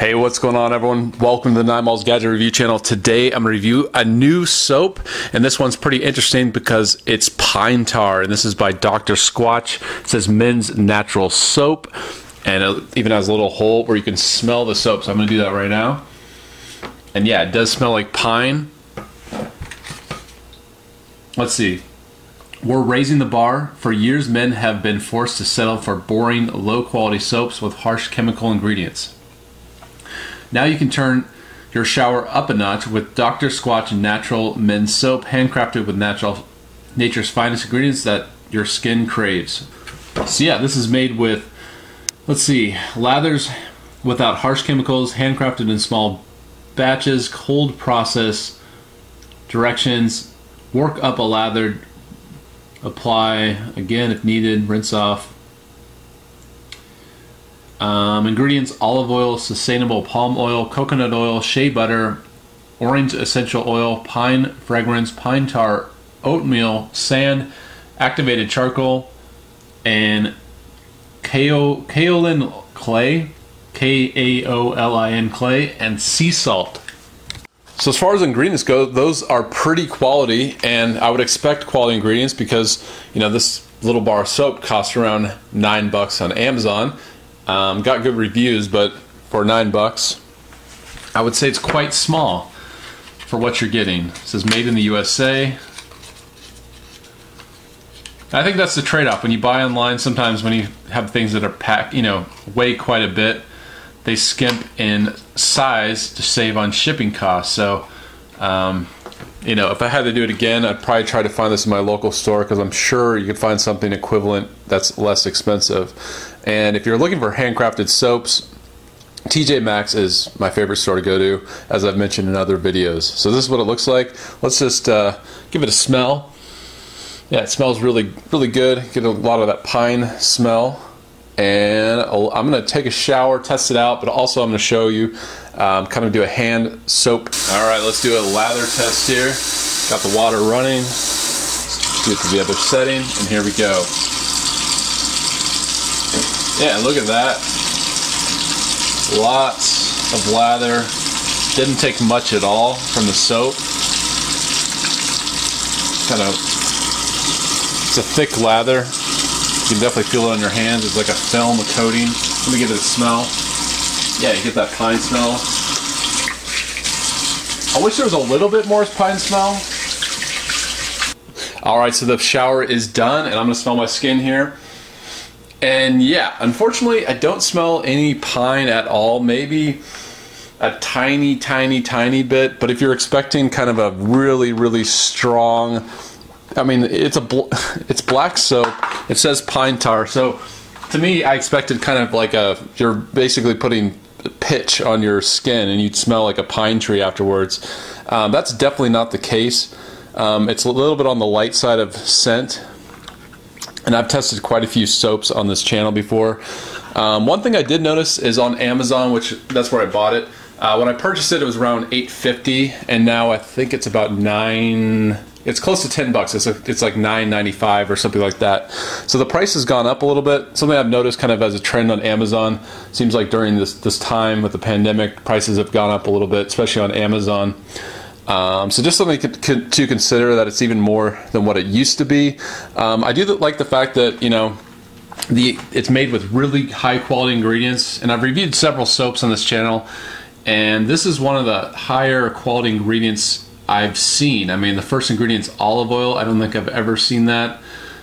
Hey, what's going on, everyone? Welcome to the Nine Malls Gadget Review channel. Today, I'm going to review a new soap, and this one's pretty interesting because it's pine tar, and this is by Dr. Squatch. It says men's natural soap, and it even has a little hole where you can smell the soap. So I'm going to do that right now. And yeah, it does smell like pine. Let's see. We're raising the bar. For years, men have been forced to settle for boring, low quality soaps with harsh chemical ingredients. Now you can turn your shower up a notch with Dr. Squatch Natural Men's Soap, handcrafted with natural nature's finest ingredients that your skin craves. So yeah, this is made with let's see, lathers without harsh chemicals, handcrafted in small batches, cold process directions, work up a lather, apply again if needed, rinse off, um, ingredients olive oil, sustainable palm oil, coconut oil, shea butter, orange essential oil, pine fragrance, pine tar, oatmeal, sand, activated charcoal, and kao- kaolin clay, K A O L I N clay, and sea salt. So as far as ingredients go, those are pretty quality, and I would expect quality ingredients because you know this little bar of soap costs around nine bucks on Amazon um, got good reviews, but for nine bucks, I would say it's quite small for what you're getting. It says made in the USA. I think that's the trade-off when you buy online. Sometimes when you have things that are packed, you know, weigh quite a bit, they skimp in size to save on shipping costs. So, um, you know, if I had to do it again, I'd probably try to find this in my local store because I'm sure you could find something equivalent that's less expensive. And if you're looking for handcrafted soaps, TJ Maxx is my favorite store to go to, as I've mentioned in other videos. So this is what it looks like. Let's just uh, give it a smell. Yeah, it smells really, really good. Get a lot of that pine smell. And I'm to take a shower, test it out, but also I'm to show you, um, kind of do a hand soap. All right, let's do a lather test here. Got the water running. Let's do it to the other setting, and here we go. Yeah, look at that. Lots of lather. Didn't take much at all from the soap. Kind of, it's a thick lather. You can definitely feel it on your hands. It's like a film, a coating. Let me get it a smell. Yeah, you get that pine smell. I wish there was a little bit more pine smell. All right, so the shower is done, and I'm gonna smell my skin here. And yeah, unfortunately, I don't smell any pine at all. Maybe a tiny, tiny, tiny bit. But if you're expecting kind of a really, really strong, I mean, it's a bl- it's black soap. It says pine tar. So to me, I expected kind of like a you're basically putting pitch on your skin and you'd smell like a pine tree afterwards. Um, that's definitely not the case. Um, it's a little bit on the light side of scent, and I've tested quite a few soaps on this channel before. Um, one thing I did notice is on Amazon, which that's where I bought it. Uh, when I purchased it, it was around 850, and now I think it's about nine. It's close to 10 bucks. It's, a, it's like 9.95 or something like that. So the price has gone up a little bit. Something I've noticed kind of as a trend on Amazon. Seems like during this this time with the pandemic, prices have gone up a little bit, especially on Amazon. Um, so just something to consider that it's even more than what it used to be. Um, I do like the fact that you know the it's made with really high quality ingredients, and I've reviewed several soaps on this channel, and this is one of the higher quality ingredients I've seen. I mean, the first ingredient's olive oil. I don't think I've ever seen that.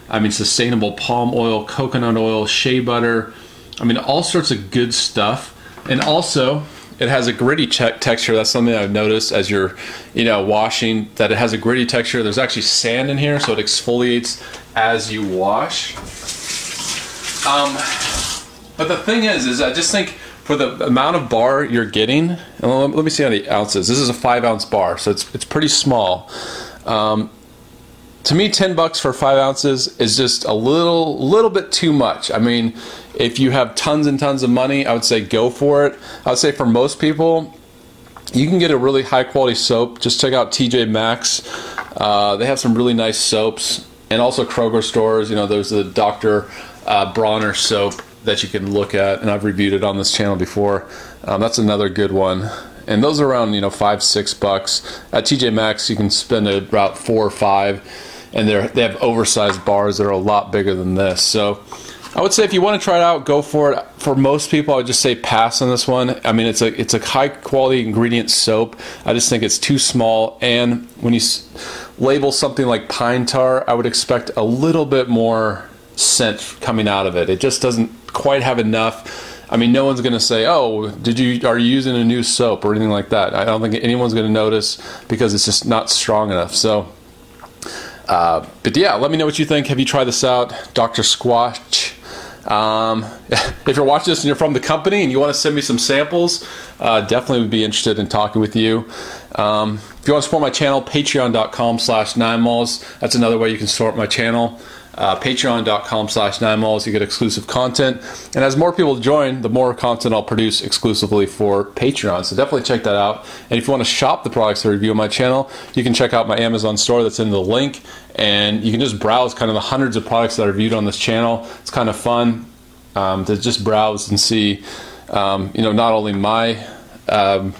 I mean, sustainable palm oil, coconut oil, shea butter. I mean, all sorts of good stuff. And also, it has a gritty texture. That's something I've noticed as you're, you know, washing. That it has a gritty texture. There's actually sand in here, so it exfoliates as you wash. Um, but the thing is, is I just think for the amount of bar you're getting, let me see how the ounces. This is a five ounce bar, so it's it's pretty small. Um, to me, ten bucks for five ounces is just a little little bit too much. I mean, if you have tons and tons of money, I would say go for it. I would say for most people, you can get a really high quality soap. Just check out TJ Maxx. Uh, they have some really nice soaps, and also Kroger stores. You know, there's the Dr. Uh, Bronner soap that you can look at, and I've reviewed it on this channel before. Um, that's another good one. And those are around you know five six bucks at TJ Maxx. You can spend about four or five, and they they have oversized bars that are a lot bigger than this. So I would say if you want to try it out, go for it. For most people, I would just say pass on this one. I mean, it's a it's a high quality ingredient soap. I just think it's too small, and when you label something like pine tar, I would expect a little bit more scent coming out of it. It just doesn't quite have enough. I mean, no one's going to say, "Oh, did you are you using a new soap or anything like that?" I don't think anyone's going to notice because it's just not strong enough. So, uh, but yeah, let me know what you think. Have you tried this out, Doctor Squatch? Um, if you're watching this and you're from the company and you want to send me some samples, uh, definitely would be interested in talking with you. Um, if you want to support my channel, patreon.com slash ninemalls. That's another way you can support my channel. Uh, patreon.com slash ninemalls. You get exclusive content. And as more people join, the more content I'll produce exclusively for Patreon. So definitely check that out. And if you want to shop the products I review on my channel, you can check out my Amazon store that's in the link. And you can just browse kind of the hundreds of products that are reviewed on this channel. It's kind of fun um, to just browse and see, um, you know, not only my um,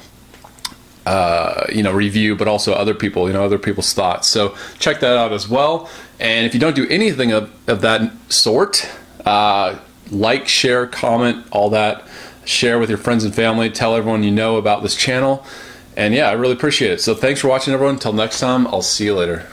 uh, you know review, but also other people, you know, other people's thoughts. So check that out as well. And if you don't do anything of, of that sort, uh, like, share, comment, all that. Share with your friends and family. Tell everyone you know about this channel. And yeah, I really appreciate it. So thanks for watching, everyone. Until next time, I'll see you later.